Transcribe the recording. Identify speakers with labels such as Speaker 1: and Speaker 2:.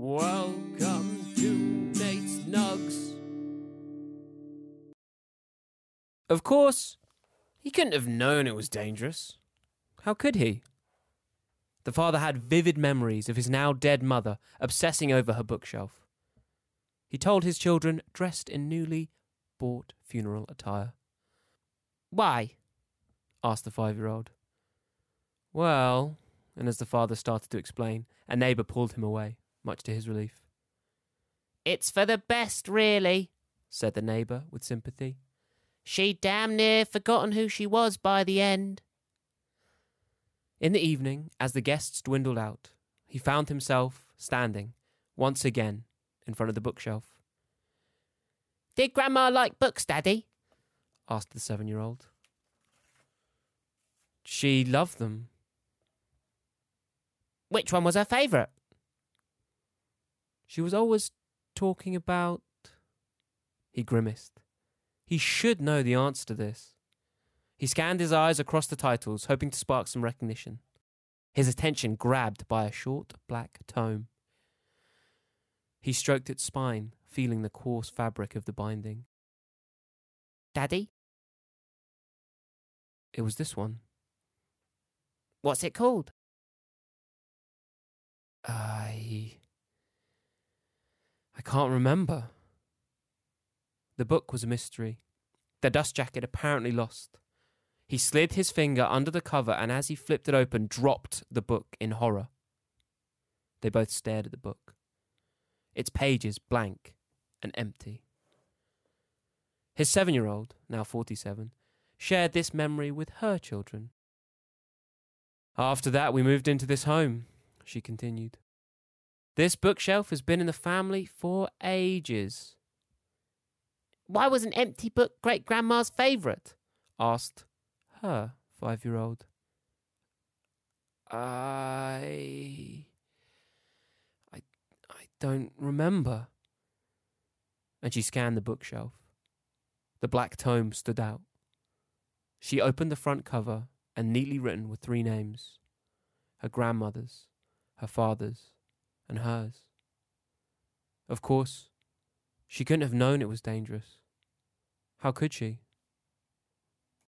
Speaker 1: Welcome to Nate's Nugs. Of course, he couldn't have known it was dangerous. How could he? The father had vivid memories of his now dead mother obsessing over her bookshelf. He told his children, dressed in newly bought funeral attire. Why? asked the five year old. Well, and as the father started to explain, a neighbour pulled him away, much to his relief. It's for the best, really, said the neighbour with sympathy. She'd damn near forgotten who she was by the end. In the evening, as the guests dwindled out, he found himself standing, once again, in front of the bookshelf. Did Grandma like books, Daddy? asked the seven year old. She loved them. Which one was her favourite? She was always talking about. He grimaced. He should know the answer to this. He scanned his eyes across the titles, hoping to spark some recognition. His attention grabbed by a short black tome. He stroked its spine, feeling the coarse fabric of the binding. Daddy? It was this one. What's it called? I. I can't remember. The book was a mystery. The dust jacket apparently lost. He slid his finger under the cover and as he flipped it open, dropped the book in horror. They both stared at the book, its pages blank and empty. His seven year old, now 47, shared this memory with her children. After that, we moved into this home, she continued. This bookshelf has been in the family for ages. Why was an empty book great grandma's favourite? asked her five year old. I. I. I don't remember. And she scanned the bookshelf. The black tome stood out. She opened the front cover and neatly written were three names her grandmother's, her father's, and hers. Of course, she couldn't have known it was dangerous. How could she?